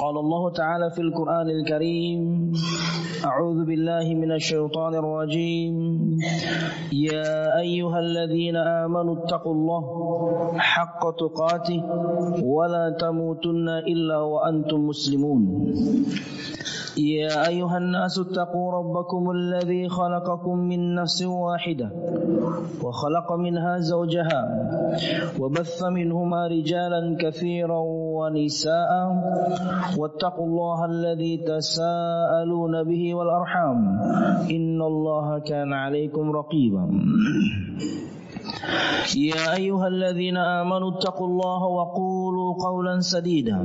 قال الله تعالى في القرآن الكريم أعوذ بالله من الشيطان الرجيم. يا أيها الذين آمنوا اتقوا الله حق تقاته ولا تموتن إلا وأنتم مسلمون. يا أيها الناس اتقوا ربكم الذي خلقكم من نفس واحدة وخلق منها زوجها وبث منهما رجالا كثيرا ونساء واتقوا الله الذي تساءلون به والأرحام. إن الله كان عليكم رقيبا. يا أيها الذين آمنوا اتقوا الله وقولوا قولا سديدا.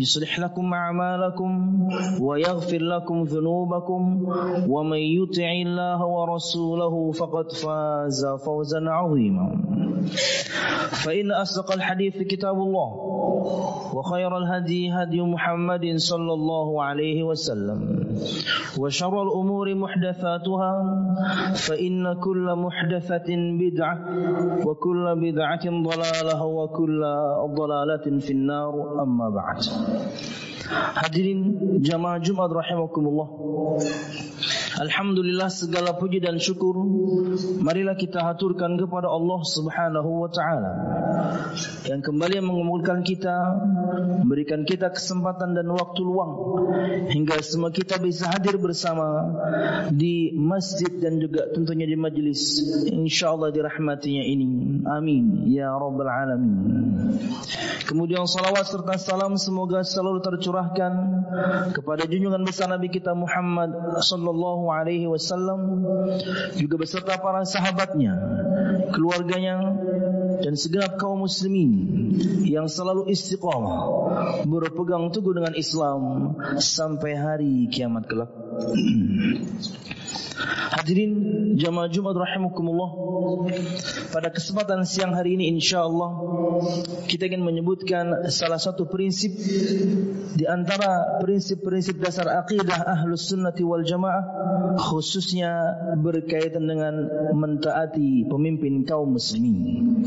يصلح لكم أعمالكم ويغفر لكم ذنوبكم ومن يطع الله ورسوله فقد فاز فوزا عظيما. فإن أصدق الحديث كتاب الله وخير الهدي هدي محمد صلى الله عليه وسلم وشر الأمور محدثاتها فإن كل محدثة بدعة وكل بدعة ضلالة وكل ضلالة في النار أما بعد Hadirin jamaah Jumat rahimakumullah Alhamdulillah segala puji dan syukur. Marilah kita haturkan kepada Allah Subhanahu wa taala. Yang kembali mengumpulkan kita memberikan kita kesempatan dan waktu luang hingga semua kita bisa hadir bersama di masjid dan juga tentunya di majlis. Insyaallah dirahmatinya ini. Amin. Ya rabbal alamin. Kemudian salawat serta salam semoga selalu tercurahkan kepada junjungan besar Nabi kita Muhammad sallallahu alaihi wasallam juga beserta para sahabatnya, keluarganya dan segenap kaum muslimin yang selalu istiqamah berpegang teguh dengan Islam sampai hari kiamat kelak. Hadirin jamaah Jumat rahimakumullah. Pada kesempatan siang hari ini insyaallah kita ingin menyebutkan salah satu prinsip di antara prinsip-prinsip dasar akidah Ahlus Sunnati wal Jamaah khususnya berkaitan dengan mentaati pemimpin kaum muslimin.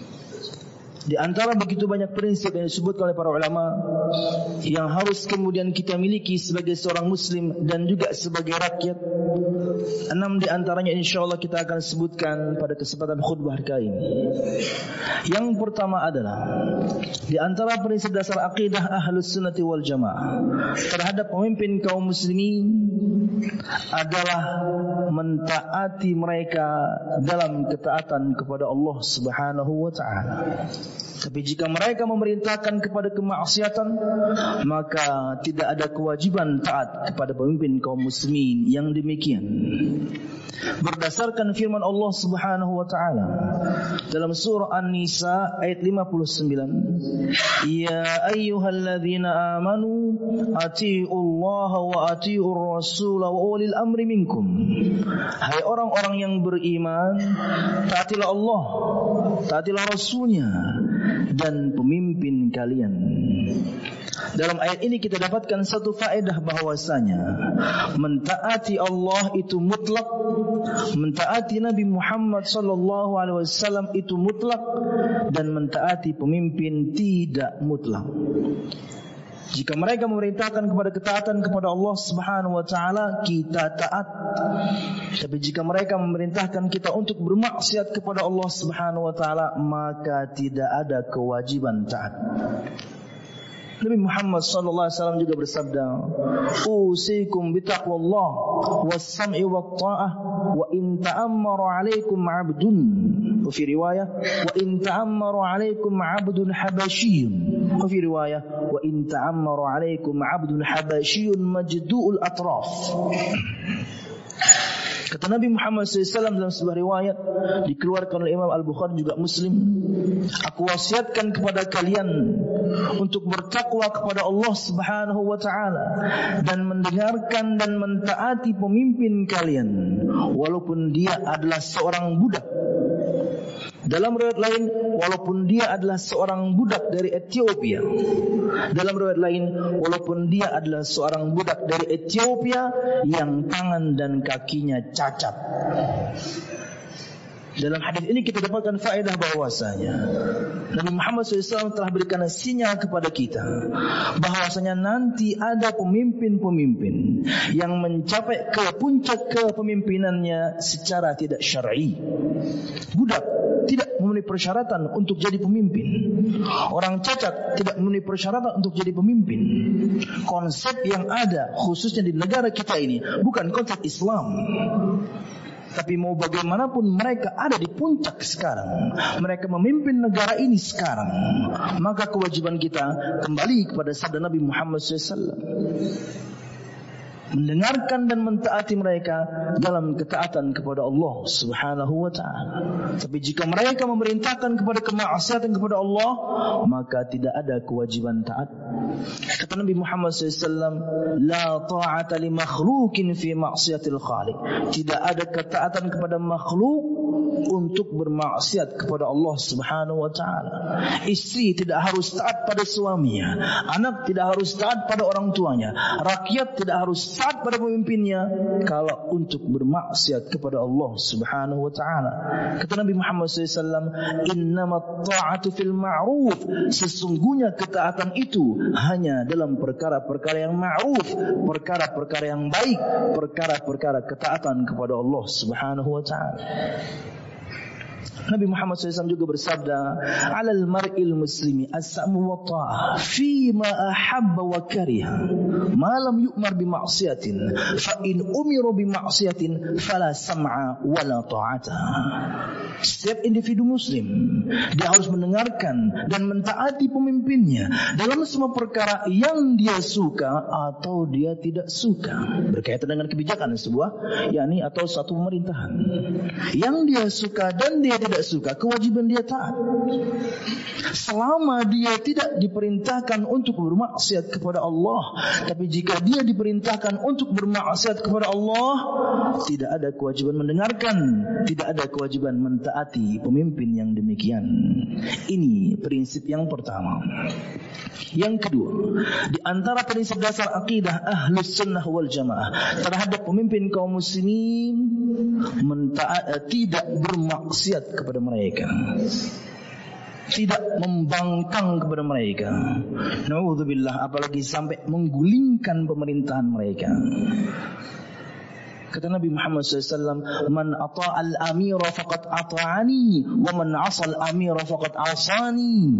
Di antara begitu banyak prinsip yang disebutkan oleh para ulama yang harus kemudian kita miliki sebagai seorang muslim dan juga sebagai rakyat. Enam di antaranya insyaallah kita akan sebutkan pada kesempatan khutbah kali ini. Yang pertama adalah di antara prinsip dasar akidah Ahlus Sunnati wal Jamaah terhadap pemimpin kaum muslimin adalah mentaati mereka dalam ketaatan kepada Allah Subhanahu wa taala. Tapi jika mereka memerintahkan kepada kemaksiatan, maka tidak ada kewajiban taat kepada pemimpin kaum muslimin yang demikian. Berdasarkan firman Allah Subhanahu wa taala dalam surah An-Nisa ayat 59, "Ya ayyuhalladzina amanu atiiullaha wa atiiur rasul wa ulil amri minkum." Hai orang-orang yang beriman, taatilah Allah, taatilah Rasulnya dan pemimpin kalian. Dalam ayat ini kita dapatkan satu faedah bahwasanya mentaati Allah itu mutlak, mentaati Nabi Muhammad sallallahu alaihi wasallam itu mutlak dan mentaati pemimpin tidak mutlak. Jika mereka memerintahkan kepada ketaatan kepada Allah Subhanahu wa taala, kita taat. Tapi jika mereka memerintahkan kita untuk bermaksiat kepada Allah Subhanahu wa taala, maka tidak ada kewajiban taat. Nabi Muhammad sallallahu alaihi wasallam juga bersabda, "Usikum bitaqwallah was-sam'i wat-tha'ah wa in ta'ammara 'alaikum 'abdun." Wa riwayah, "Wa in ta'ammara 'alaikum 'abdun habasyiyyun." Wa riwayah, "Wa in ta'ammara 'alaikum 'abdun habasyiyyun majdu'ul atraf." Kata Nabi Muhammad SAW dalam sebuah riwayat dikeluarkan oleh Imam Al Bukhari juga Muslim, aku wasiatkan kepada kalian untuk bertakwa kepada Allah Subhanahu wa taala dan mendengarkan dan mentaati pemimpin kalian walaupun dia adalah seorang budak dalam riwayat lain, walaupun dia adalah seorang budak dari Ethiopia. Dalam riwayat lain, walaupun dia adalah seorang budak dari Ethiopia yang tangan dan kakinya cacat. Dalam hadis ini kita dapatkan faedah bahwasanya Nabi Muhammad SAW telah berikan sinyal kepada kita bahwasanya nanti ada pemimpin-pemimpin yang mencapai ke puncak kepemimpinannya secara tidak syar'i. Budak tidak memenuhi persyaratan untuk jadi pemimpin. Orang cacat tidak memenuhi persyaratan untuk jadi pemimpin. Konsep yang ada khususnya di negara kita ini bukan konsep Islam. Tapi mau bagaimanapun mereka ada di puncak sekarang. Mereka memimpin negara ini sekarang. Maka kewajiban kita kembali kepada sabda Nabi Muhammad SAW mendengarkan dan mentaati mereka dalam ketaatan kepada Allah Subhanahu wa taala. Tapi jika mereka memerintahkan kepada kemaksiatan kepada Allah, maka tidak ada kewajiban taat. Kata Nabi Muhammad SAW, La ta'ata li makhlukin fi maksiatil khaliq. Tidak ada ketaatan kepada makhluk untuk bermaksiat kepada Allah Subhanahu wa taala. Istri tidak harus taat pada suaminya, anak tidak harus taat pada orang tuanya, rakyat tidak harus taat pada pemimpinnya kalau untuk bermaksiat kepada Allah Subhanahu wa taala. Kata Nabi Muhammad SAW, "Innamat ta'atu fil ma'ruf." Sesungguhnya ketaatan itu hanya dalam perkara-perkara yang ma'ruf, perkara-perkara yang baik, perkara-perkara ketaatan kepada Allah Subhanahu wa taala. Nabi Muhammad SAW juga bersabda, "Alal mar'il muslimi as-samu wa ta'ah fi ma ahabba wa kariha, ma lam yu'mar bi ma'siyatin, fa in umiru bi ma'siyatin fala sam'a wa la ta'ata." Setiap individu muslim dia harus mendengarkan dan mentaati pemimpinnya dalam semua perkara yang dia suka atau dia tidak suka. Berkaitan dengan kebijakan sebuah yakni atau satu pemerintahan. Yang dia suka dan dia tidak suka kewajiban dia taat. Selama dia tidak diperintahkan untuk bermaksiat kepada Allah tapi jika dia diperintahkan untuk bermaksiat kepada Allah tidak ada kewajiban mendengarkan tidak ada kewajiban mentaati mentaati pemimpin yang demikian. Ini prinsip yang pertama. Yang kedua, di antara prinsip dasar akidah ahlus sunnah wal jamaah terhadap pemimpin kaum muslimin eh, tidak bermaksiat kepada mereka tidak membangkang kepada mereka. Nauzubillah apalagi sampai menggulingkan pemerintahan mereka. Kata Nabi Muhammad SAW, Man ata'al amira faqad ata'ani, wa man asal amira faqad asani.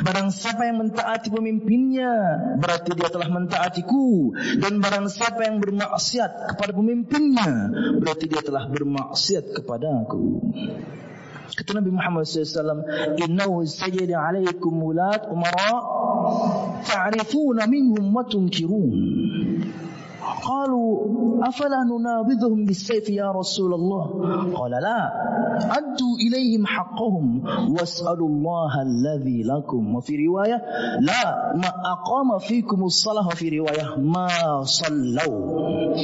Barang siapa yang mentaati pemimpinnya, berarti dia telah mentaatiku. Dan barang siapa yang bermaksiat kepada pemimpinnya, berarti dia telah bermaksiat kepadaku. Kata Nabi Muhammad SAW, Innahu sajada alaikum wulat umara, ta'rifuna minhum wa tunkirun. قالوا أفلا ننابذهم بالسيف يا رسول الله؟ قال لا أدوا إليهم حقهم واسألوا الله الذي لكم. وفي رواية لا ما أقام فيكم الصلاة. وفي رواية ما صلوا.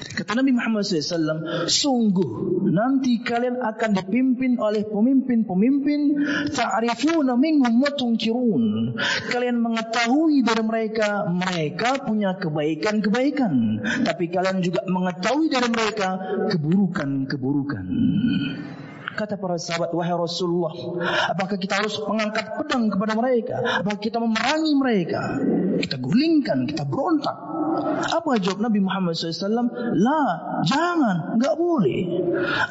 Kata Nabi Muhammad SAW, sungguh nanti kalian akan dipimpin oleh pemimpin-pemimpin ta'rifuna minhum wa tunkirun. Kalian mengetahui dari mereka mereka punya kebaikan-kebaikan, tapi kalian juga mengetahui dari mereka keburukan-keburukan. Kata para sahabat, wahai Rasulullah, apakah kita harus mengangkat pedang kepada mereka? Apakah kita memerangi mereka? Kita gulingkan, kita berontak. Apa jawab Nabi Muhammad SAW? La, jangan, enggak boleh.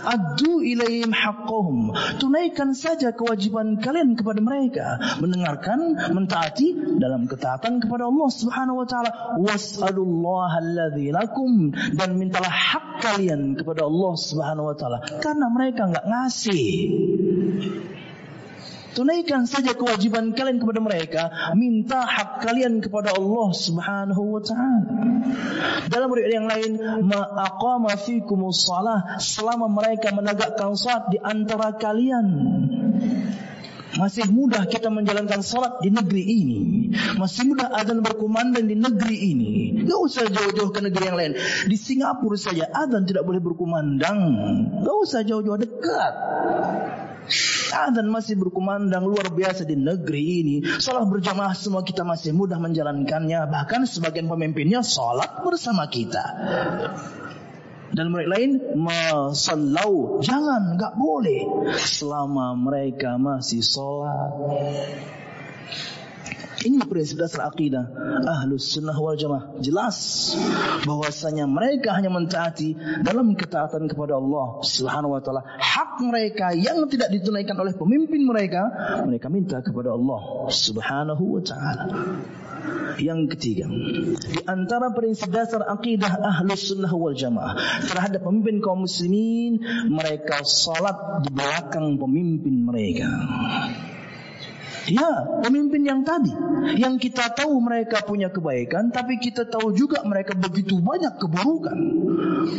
Adu ilaihim haqqahum. Tunaikan saja kewajiban kalian kepada mereka. Mendengarkan, mentaati dalam ketaatan kepada Allah Subhanahu wa taala. Was'alullaha alladzi lakum dan mintalah hak kalian kepada Allah Subhanahu wa taala karena mereka enggak ngasih. Tunaikan saja kewajiban kalian kepada mereka, minta hak kalian kepada Allah Subhanahu wa taala. Dalam riwayat yang lain, ma aqama fikumus salah selama mereka menegakkan salat di antara kalian. Masih mudah kita menjalankan salat di negeri ini. Masih mudah adzan berkumandang di negeri ini. Gak usah jauh-jauh ke negeri yang lain. Di Singapura saja adzan tidak boleh berkumandang. Gak usah jauh-jauh dekat. Adzan masih berkumandang luar biasa di negeri ini. Salat berjamaah semua kita masih mudah menjalankannya. Bahkan sebagian pemimpinnya salat bersama kita. Dan mereka lain masallau jangan nggak boleh selama mereka masih sholat. Ini prinsip dasar akidah Ahlus sunnah wal jamaah. Jelas bahwasanya mereka hanya mentaati Dalam ketaatan kepada Allah Subhanahu wa ta'ala. Hak mereka yang tidak ditunaikan oleh pemimpin mereka Mereka minta kepada Allah Subhanahu wa ta'ala. Yang ketiga, di antara prinsip dasar akidah ahlus sunnah wal jamaah terhadap pemimpin kaum muslimin, mereka salat di belakang pemimpin mereka. Ya, pemimpin yang tadi. Yang kita tahu mereka punya kebaikan, tapi kita tahu juga mereka begitu banyak keburukan.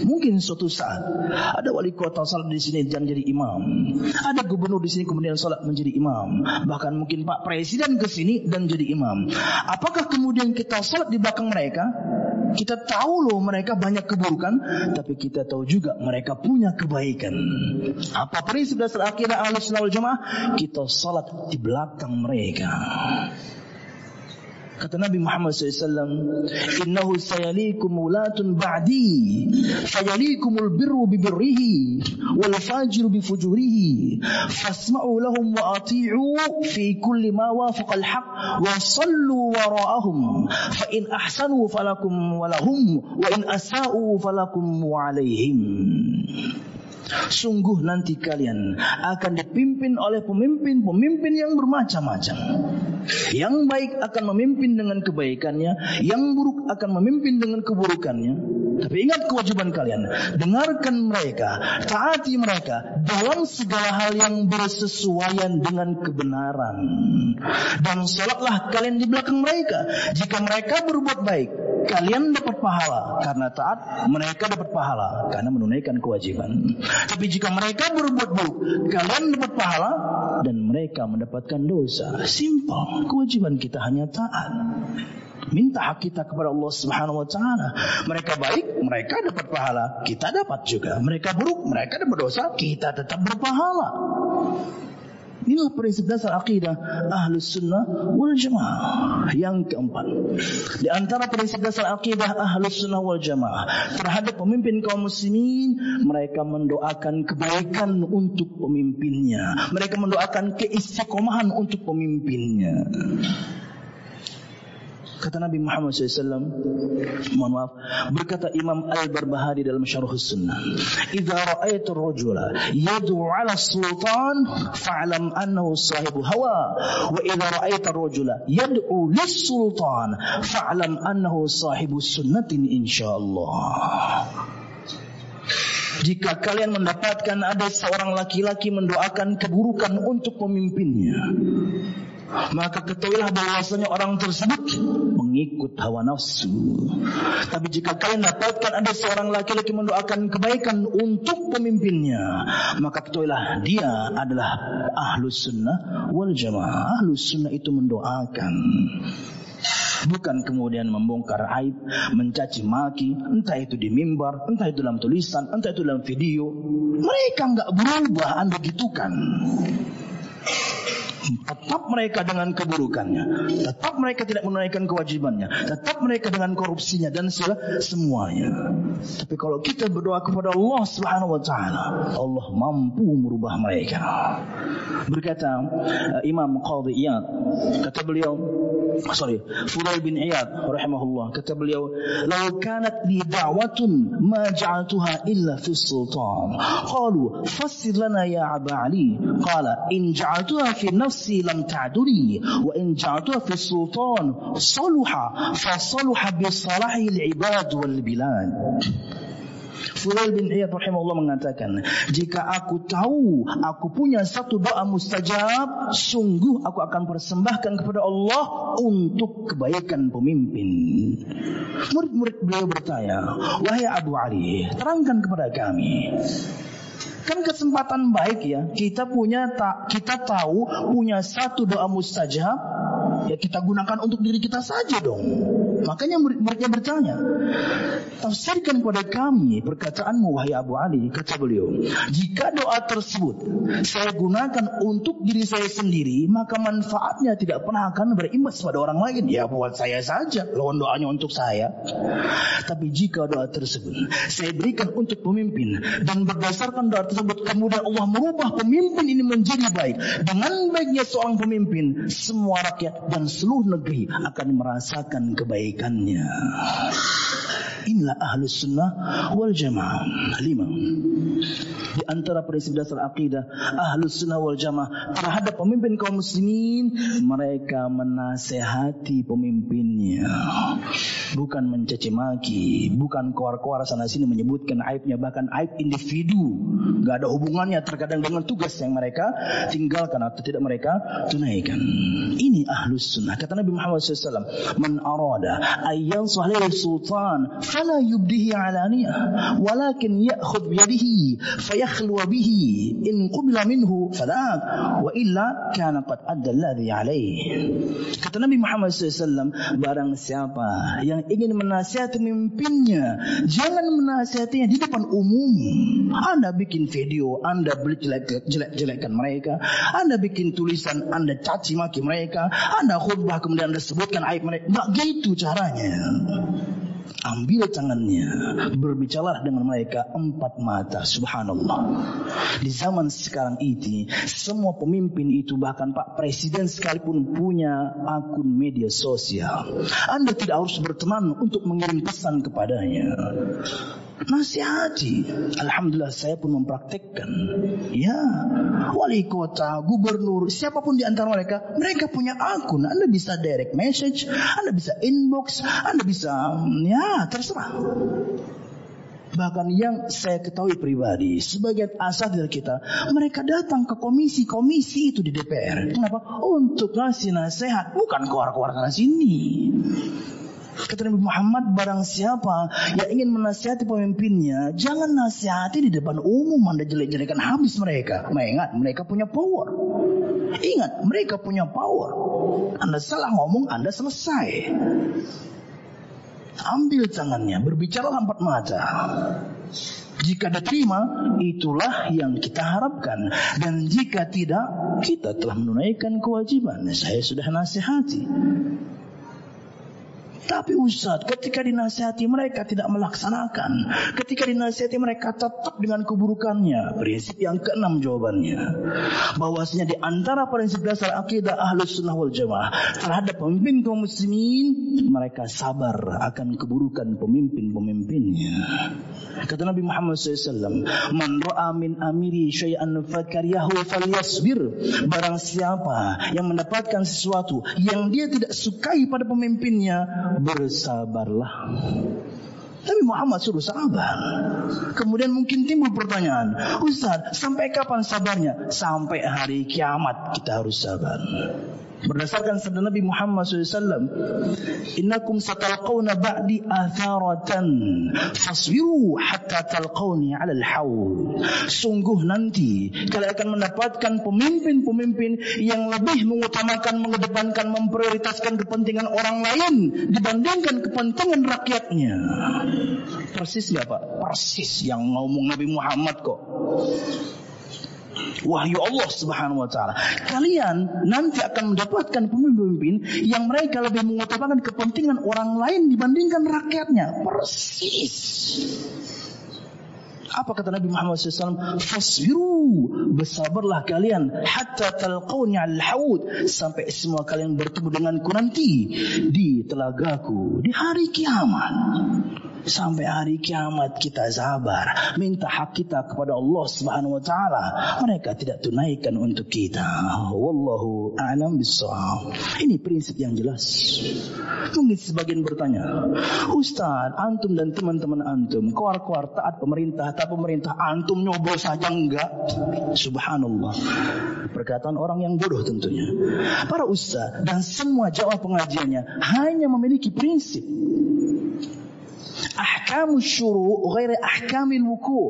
Mungkin suatu saat ada wali kota salat di sini dan jadi imam. Ada gubernur di sini kemudian salat menjadi imam. Bahkan mungkin Pak Presiden ke sini dan jadi imam. Apakah kemudian kita salat di belakang mereka? Kita tahu loh mereka banyak keburukan, tapi kita tahu juga mereka punya kebaikan. Apa prinsip dasar akidah ahli sunnah jamaah? Kita salat di belakang mereka. Kata Nabi Muhammad SAW, Innahu sayalikum ulatun ba'di, fayalikumul birru bibirrihi, wal fajiru bifujurihi, fasma'u lahum wa ati'u fi kulli ma wafaqa al-haq, wa sallu wara'ahum, fa in ahsanu falakum walahum, wa in asa'u falakum wa alaihim. Sungguh nanti kalian akan dipimpin oleh pemimpin-pemimpin yang bermacam-macam. Yang baik akan memimpin dengan kebaikannya, yang buruk akan memimpin dengan keburukannya. Tapi ingat kewajiban kalian, dengarkan mereka, taati mereka dalam segala hal yang bersesuaian dengan kebenaran. Dan sholatlah kalian di belakang mereka. Jika mereka berbuat baik, kalian dapat pahala karena taat, mereka dapat pahala karena menunaikan kewajiban. Tapi jika mereka berbuat buruk, kalian dapat pahala dan mereka mendapatkan dosa. Simpel, kewajiban kita hanya taat. Minta hak kita kepada Allah Subhanahu wa taala. Mereka baik, mereka dapat pahala, kita dapat juga. Mereka buruk, mereka dapat dosa, kita tetap berpahala. Inilah prinsip dasar akidah Ahlus Sunnah wal Jamaah. Yang keempat, di antara prinsip dasar akidah Ahlus Sunnah wal Jamaah terhadap pemimpin kaum muslimin, mereka mendoakan kebaikan untuk pemimpinnya. Mereka mendoakan keistiqomahan untuk pemimpinnya. Kata Nabi Muhammad SAW Mohon maaf Berkata Imam Al-Barbahari dalam syarah sunnah Iza ra'aitu rajula Yadu ala sultan Fa'alam annahu sahibu hawa Wa iza ra'aitu rajula Yad'u lis sultan Fa'alam annahu sahibu sunnatin insyaAllah. Jika kalian mendapatkan ada seorang laki-laki mendoakan keburukan untuk pemimpinnya, maka ketahuilah bahwasanya orang tersebut mengikut hawa nafsu. Tapi jika kalian dapatkan ada seorang laki-laki mendoakan kebaikan untuk pemimpinnya, maka ketahuilah dia adalah ahlus sunnah wal jamaah. Ahlus sunnah itu mendoakan. Bukan kemudian membongkar aib, mencaci maki, entah itu di mimbar, entah itu dalam tulisan, entah itu dalam video. Mereka enggak berubah, anda gitukan. Tetap mereka dengan keburukannya. Tetap mereka tidak menunaikan kewajibannya. Tetap mereka dengan korupsinya dan semuanya. Tapi kalau kita berdoa kepada Allah Subhanahu wa taala, Allah mampu merubah mereka. Berkata uh, Imam Qadhi Iyad, kata beliau, sorry, Fudail bin Iyad rahimahullah, kata beliau, "Lau kanat li da'watun ma ja'altuha illa fi sultan." Qalu, "Fassir lana ya Aba Ali." Qala, "In ja'altuha fi nafsi lam ta'duri wa in ja'altuha fi sultan saluha fa saluha bi salahi al-ibad wal bilad." Fudail bin Iyad rahimahullah mengatakan, jika aku tahu aku punya satu doa mustajab, sungguh aku akan persembahkan kepada Allah untuk kebaikan pemimpin. Murid-murid beliau bertanya, wahai Abu Ali, terangkan kepada kami. Kan kesempatan baik ya, kita punya tak kita tahu punya satu doa mustajab, ya kita gunakan untuk diri kita saja dong. Makanya murid-muridnya bertanya, tafsirkan kepada kami perkataanmu wahai Abu Ali, kata beliau. Jika doa tersebut saya gunakan untuk diri saya sendiri, maka manfaatnya tidak pernah akan berimbas pada orang lain. Ya buat saya saja, lawan doanya untuk saya. Tapi jika doa tersebut saya berikan untuk pemimpin dan berdasarkan doa tersebut kemudian Allah merubah pemimpin ini menjadi baik. Dengan baiknya seorang pemimpin, semua rakyat dan seluruh negeri akan merasakan kebaikannya. Inilah ahlus sunnah wal jamaah. Lima. Di antara prinsip dasar akidah ahlus sunnah wal jamaah terhadap pemimpin kaum muslimin, mereka menasehati pemimpinnya bukan mencaci maki, bukan keluar-keluar sana sini menyebutkan aibnya bahkan aib individu, nggak ada hubungannya terkadang dengan tugas yang mereka tinggalkan atau tidak mereka tunaikan. Ini ahlus sunnah. Kata Nabi Muhammad SAW, man arada ayyan sahih sultan, fala yubdihi alaniyah, walakin ya'khud biyadihi, fayakhluwa bihi, in qubla minhu fadak, wa illa kana qad adda alladhi alaih. Kata Nabi Muhammad SAW, barang siapa yang ingin menasihati pemimpinnya jangan menasihatinya di depan umum anda bikin video anda beli jelek-jelekkan mereka. Anda bikin tulisan anda caci maki mereka. Anda khutbah kemudian anda sebutkan aib mereka. Nggak gitu caranya ambil tangannya, berbicara dengan mereka empat mata. Subhanallah. Di zaman sekarang ini, semua pemimpin itu bahkan Pak Presiden sekalipun punya akun media sosial. Anda tidak harus berteman untuk mengirim pesan kepadanya nasihati. Alhamdulillah saya pun mempraktekkan. Ya, wali kota, gubernur, siapa pun di antara mereka, mereka punya akun. Anda bisa direct message, Anda bisa inbox, Anda bisa, ya terserah. Bahkan yang saya ketahui pribadi, sebagian asal dari kita, mereka datang ke komisi-komisi itu di DPR. Kenapa? Untuk ngasih nasihat, bukan keluar-keluar sana sini. Kata Nabi Muhammad, barang siapa yang ingin menasihati pemimpinnya, jangan nasihati di depan umum Anda jelek-jelekan habis mereka. Mengingat mereka punya power. Ingat, mereka punya power. Anda salah ngomong, Anda selesai. Ambil tangannya, berbicara empat mata. Jika diterima, itulah yang kita harapkan. Dan jika tidak, kita telah menunaikan kewajiban. Saya sudah nasihati. Tapi Ustaz, ketika dinasihati mereka tidak melaksanakan. Ketika dinasihati mereka tetap dengan keburukannya. Prinsip yang keenam jawabannya. Bahwasanya di antara prinsip dasar akidah ahlus sunnah wal jamaah. Terhadap pemimpin kaum muslimin. Mereka sabar akan keburukan pemimpin-pemimpinnya. Kata Nabi Muhammad SAW. Man ra'a min amiri syai'an fakariyahu falyasbir. Barang siapa yang mendapatkan sesuatu yang dia tidak sukai pada pemimpinnya bersabarlah. Tapi Muhammad suruh sabar. Kemudian mungkin timbul pertanyaan, Ustaz, sampai kapan sabarnya? Sampai hari kiamat kita harus sabar. Berdasarkan sabda Nabi Muhammad SAW, Innakum satalqawna ba'di atharatan, faswiru hatta talqawni ala al-hawl. Sungguh nanti, kalian akan mendapatkan pemimpin-pemimpin yang lebih mengutamakan, mengedepankan, memprioritaskan kepentingan orang lain dibandingkan kepentingan rakyatnya. Persis nggak Pak? Persis yang ngomong Nabi Muhammad kok wahyu Allah Subhanahu wa taala. Kalian nanti akan mendapatkan pemimpin-pemimpin yang mereka lebih mengutamakan kepentingan orang lain dibandingkan rakyatnya. Persis. Apa kata Nabi Muhammad SAW? Fasbiru, bersabarlah kalian hatta talqawni al-haud sampai semua kalian bertemu denganku nanti di telagaku di hari kiamat. Sampai hari kiamat kita sabar, minta hak kita kepada Allah Subhanahu wa taala. Mereka tidak tunaikan untuk kita. Wallahu a'lam bissawab. Ini prinsip yang jelas. Mungkin sebagian bertanya, Ustaz, antum dan teman-teman antum, keluar-keluar taat pemerintah, taat pemerintah, antum nyobos saja enggak? Subhanallah. Perkataan orang yang bodoh tentunya. Para ustaz dan semua jawab pengajiannya hanya memiliki prinsip ahkamu syuru ghairi ahkamil wuku.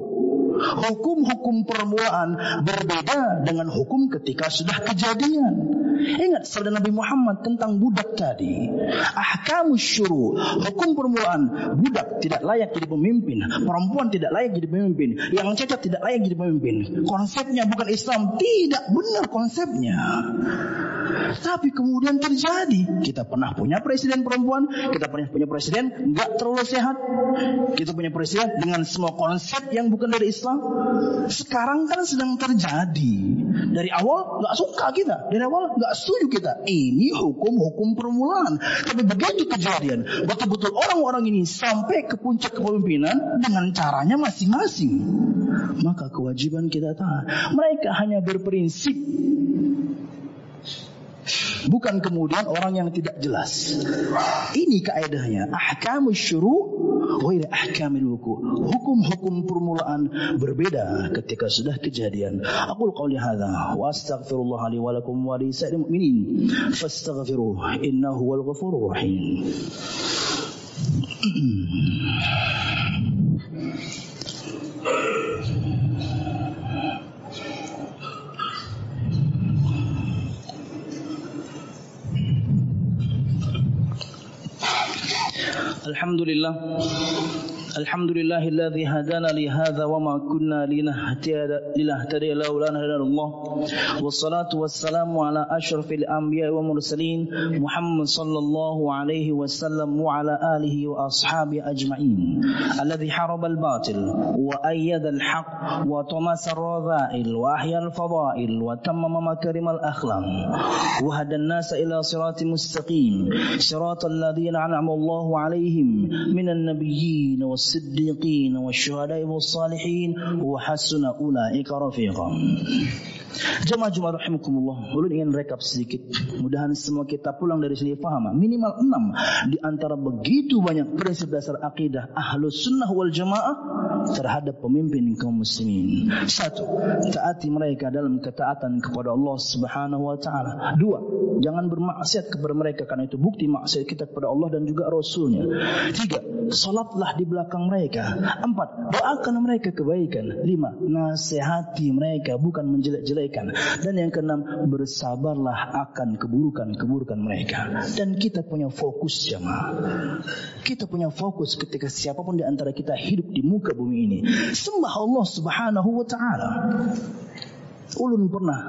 Hukum-hukum permulaan berbeda dengan hukum ketika sudah kejadian. Ingat sabda Nabi Muhammad tentang budak tadi. Ahkamu syuru, hukum permulaan, budak tidak layak jadi pemimpin, perempuan tidak layak jadi pemimpin, yang cacat tidak layak jadi pemimpin. Konsepnya bukan Islam, tidak benar konsepnya. Tapi kemudian terjadi. Kita pernah punya presiden perempuan, kita pernah punya presiden nggak terlalu sehat. Kita punya presiden dengan semua konsep yang bukan dari Islam. Sekarang kan sedang terjadi. Dari awal nggak suka kita, dari awal nggak setuju kita. Ini hukum-hukum permulaan. Tapi begitu kejadian, betul-betul orang-orang ini sampai ke puncak kepemimpinan dengan caranya masing-masing. Maka kewajiban kita taat. Mereka hanya berprinsip Bukan kemudian orang yang tidak jelas. Ini kaedahnya. Ahkamus syuru' ghairi ahkamil wuku. Hukum-hukum permulaan berbeda ketika sudah kejadian. Aku qauli hadza wa astaghfirullah li wa lakum wa li sa'il mu'minin fastaghfiruh innahu wal ghafurur rahim. الحمد لله الحمد لله الذي هدانا لهذا وما كنا لنهتدي لولا أن هدانا الله. والصلاة والسلام على أشرف الأنبياء والمرسلين محمد صلى الله عليه وسلم وعلى آله وأصحابه أجمعين. الذي حارب الباطل وأيد الحق وطمس الرذائل وأحيا الفضائل وتمم مكارم الأخلاق وهدى الناس إلى صراط مستقيم. صراط الذين أنعم الله عليهم من النبيين والصديقين والشهداء والصالحين وحسن أولئك رفيقا Jemaah Jumat rahimakumullah. Ulun ingin rekap sedikit. Mudahan semua kita pulang dari sini paham. Minimal enam di antara begitu banyak prinsip dasar akidah ahlus sunnah wal jamaah terhadap pemimpin kaum muslimin. Satu, taati mereka dalam ketaatan kepada Allah Subhanahu wa taala. Dua, jangan bermaksiat kepada mereka karena itu bukti maksiat kita kepada Allah dan juga Rasulnya. Tiga, salatlah di belakang mereka. Empat, doakan mereka kebaikan. Lima, nasihati mereka bukan menjelek-jelek kebaikan. Dan yang keenam, bersabarlah akan keburukan-keburukan mereka. Dan kita punya fokus jemaah. Kita punya fokus ketika siapa pun di antara kita hidup di muka bumi ini. Sembah Allah subhanahu wa ta'ala. Ulun pernah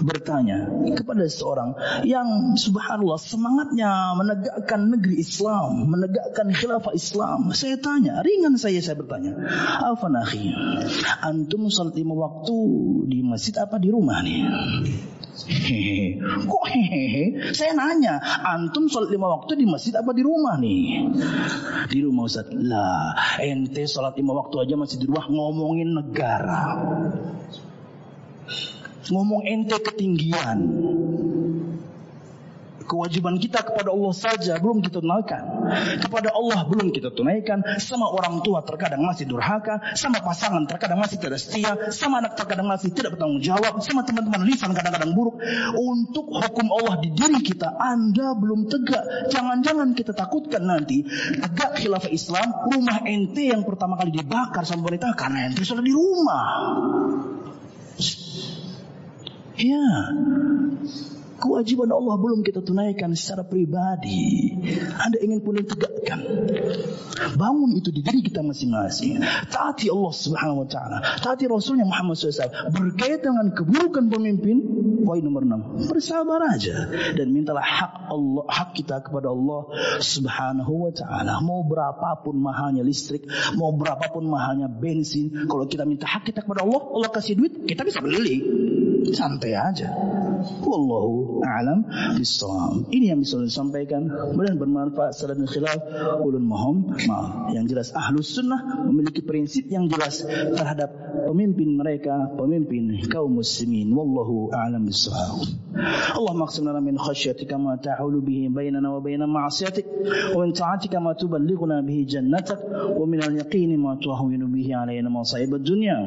bertanya kepada seorang yang subhanallah semangatnya menegakkan negeri Islam, menegakkan khilafah Islam. Saya tanya, ringan saya saya bertanya, Afan akhi, antum salat lima waktu di masjid apa di rumah nih? Hehehe. Kok hehehe? Saya nanya, antum sholat lima waktu di masjid apa di rumah nih? Di rumah Ustaz. Lah, ente sholat lima waktu aja masih di rumah ngomongin negara ngomong ente ketinggian. Kewajiban kita kepada Allah saja belum kita tunaikan. Kepada Allah belum kita tunaikan. Sama orang tua terkadang masih durhaka. Sama pasangan terkadang masih tidak setia. Sama anak terkadang masih tidak bertanggung jawab. Sama teman-teman lisan kadang-kadang buruk. Untuk hukum Allah di diri kita, Anda belum tegak. Jangan-jangan kita takutkan nanti tegak khilafah Islam, rumah ente yang pertama kali dibakar sama wanita karena ente sudah di rumah. Ya. Kewajiban Allah belum kita tunaikan secara pribadi. Anda ingin pun tegakkan. Bangun itu di diri kita masing-masing. Taati Allah Subhanahu wa taala. Taati Rasulnya Muhammad SAW. Berkaitan dengan keburukan pemimpin, poin nomor enam. Bersabar aja dan mintalah hak Allah, hak kita kepada Allah Subhanahu wa taala. Mau berapapun mahalnya listrik, mau berapapun mahalnya bensin, kalau kita minta hak kita kepada Allah, Allah kasih duit, kita bisa beli. Santai aja. Wallahu a'lam bishawab. Ini yang bisa disampaikan. Mudah bermanfaat salat dan khilaf ulun mohon maaf. Yang jelas ahlus sunnah memiliki prinsip yang jelas terhadap pemimpin mereka, pemimpin kaum muslimin. Wallahu a'lam bishawab. اللهم اقسم لنا من خشيتك ما تعول به بيننا وبين معصيتك ومن طاعتك ما تبلغنا به جنتك ومن اليقين ما تهون به علينا مصائب الدنيا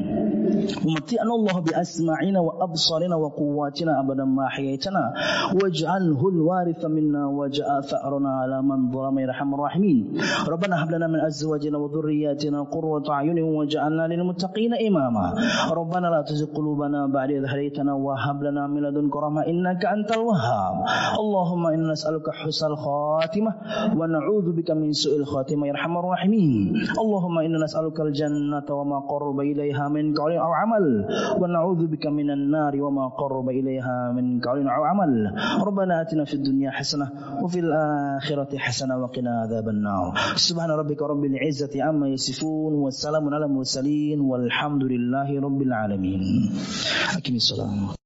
ومتعنا الله بأسماعنا وأبصارنا وقواتنا أبدا ما حييتنا. واجعله الوارث منا واجعل ثأرنا على من ظلم يرحم الراحمين. ربنا هب لنا من أزواجنا وذرياتنا قرة أعين واجعلنا للمتقين إماما. ربنا لا تزغ قلوبنا بعد إذ هديتنا وهب لنا من لدنك رحمة إنك أنت الوهاب. اللهم إنا نسألك حسن الخاتمة ونعوذ بك من سوء الخاتمة يا أرحم الراحمين. اللهم إنا نسألك الجنة وما قرب إليها من قول أو عمل ونعوذ بك من النار وما قرب إليها من قول أو عمل. ربنا آتنا في الدنيا حسنة وفي الآخرة حسنة وقنا عذاب النار. سبحان ربك رب العزة عما يصفون والسلام على المرسلين والحمد لله رب العالمين. أكمل الصلاة.